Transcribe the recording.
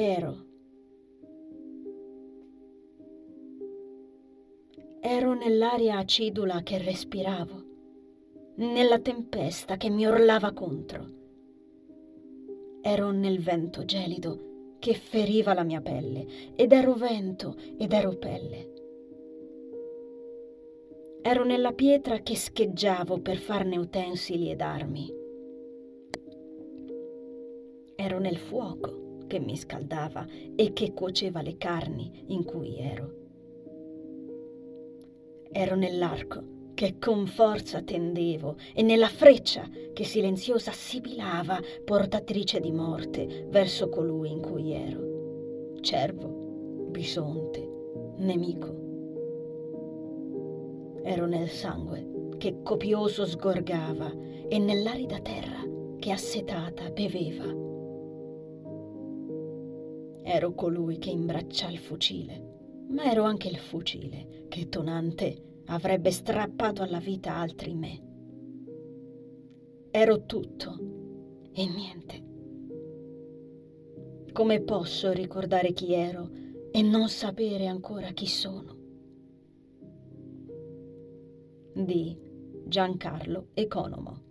ero. Ero nell'aria acidula che respiravo, nella tempesta che mi urlava contro. Ero nel vento gelido che feriva la mia pelle ed ero vento ed ero pelle. Ero nella pietra che scheggiavo per farne utensili ed armi. Ero nel fuoco che mi scaldava e che cuoceva le carni in cui ero. Ero nell'arco che con forza tendevo e nella freccia che silenziosa sibilava, portatrice di morte, verso colui in cui ero. Cervo, bisonte, nemico. Ero nel sangue che copioso sgorgava e nell'arida terra che assetata beveva. Ero colui che imbraccia il fucile, ma ero anche il fucile che tonante avrebbe strappato alla vita altri me. Ero tutto e niente. Come posso ricordare chi ero e non sapere ancora chi sono? di Giancarlo Economo.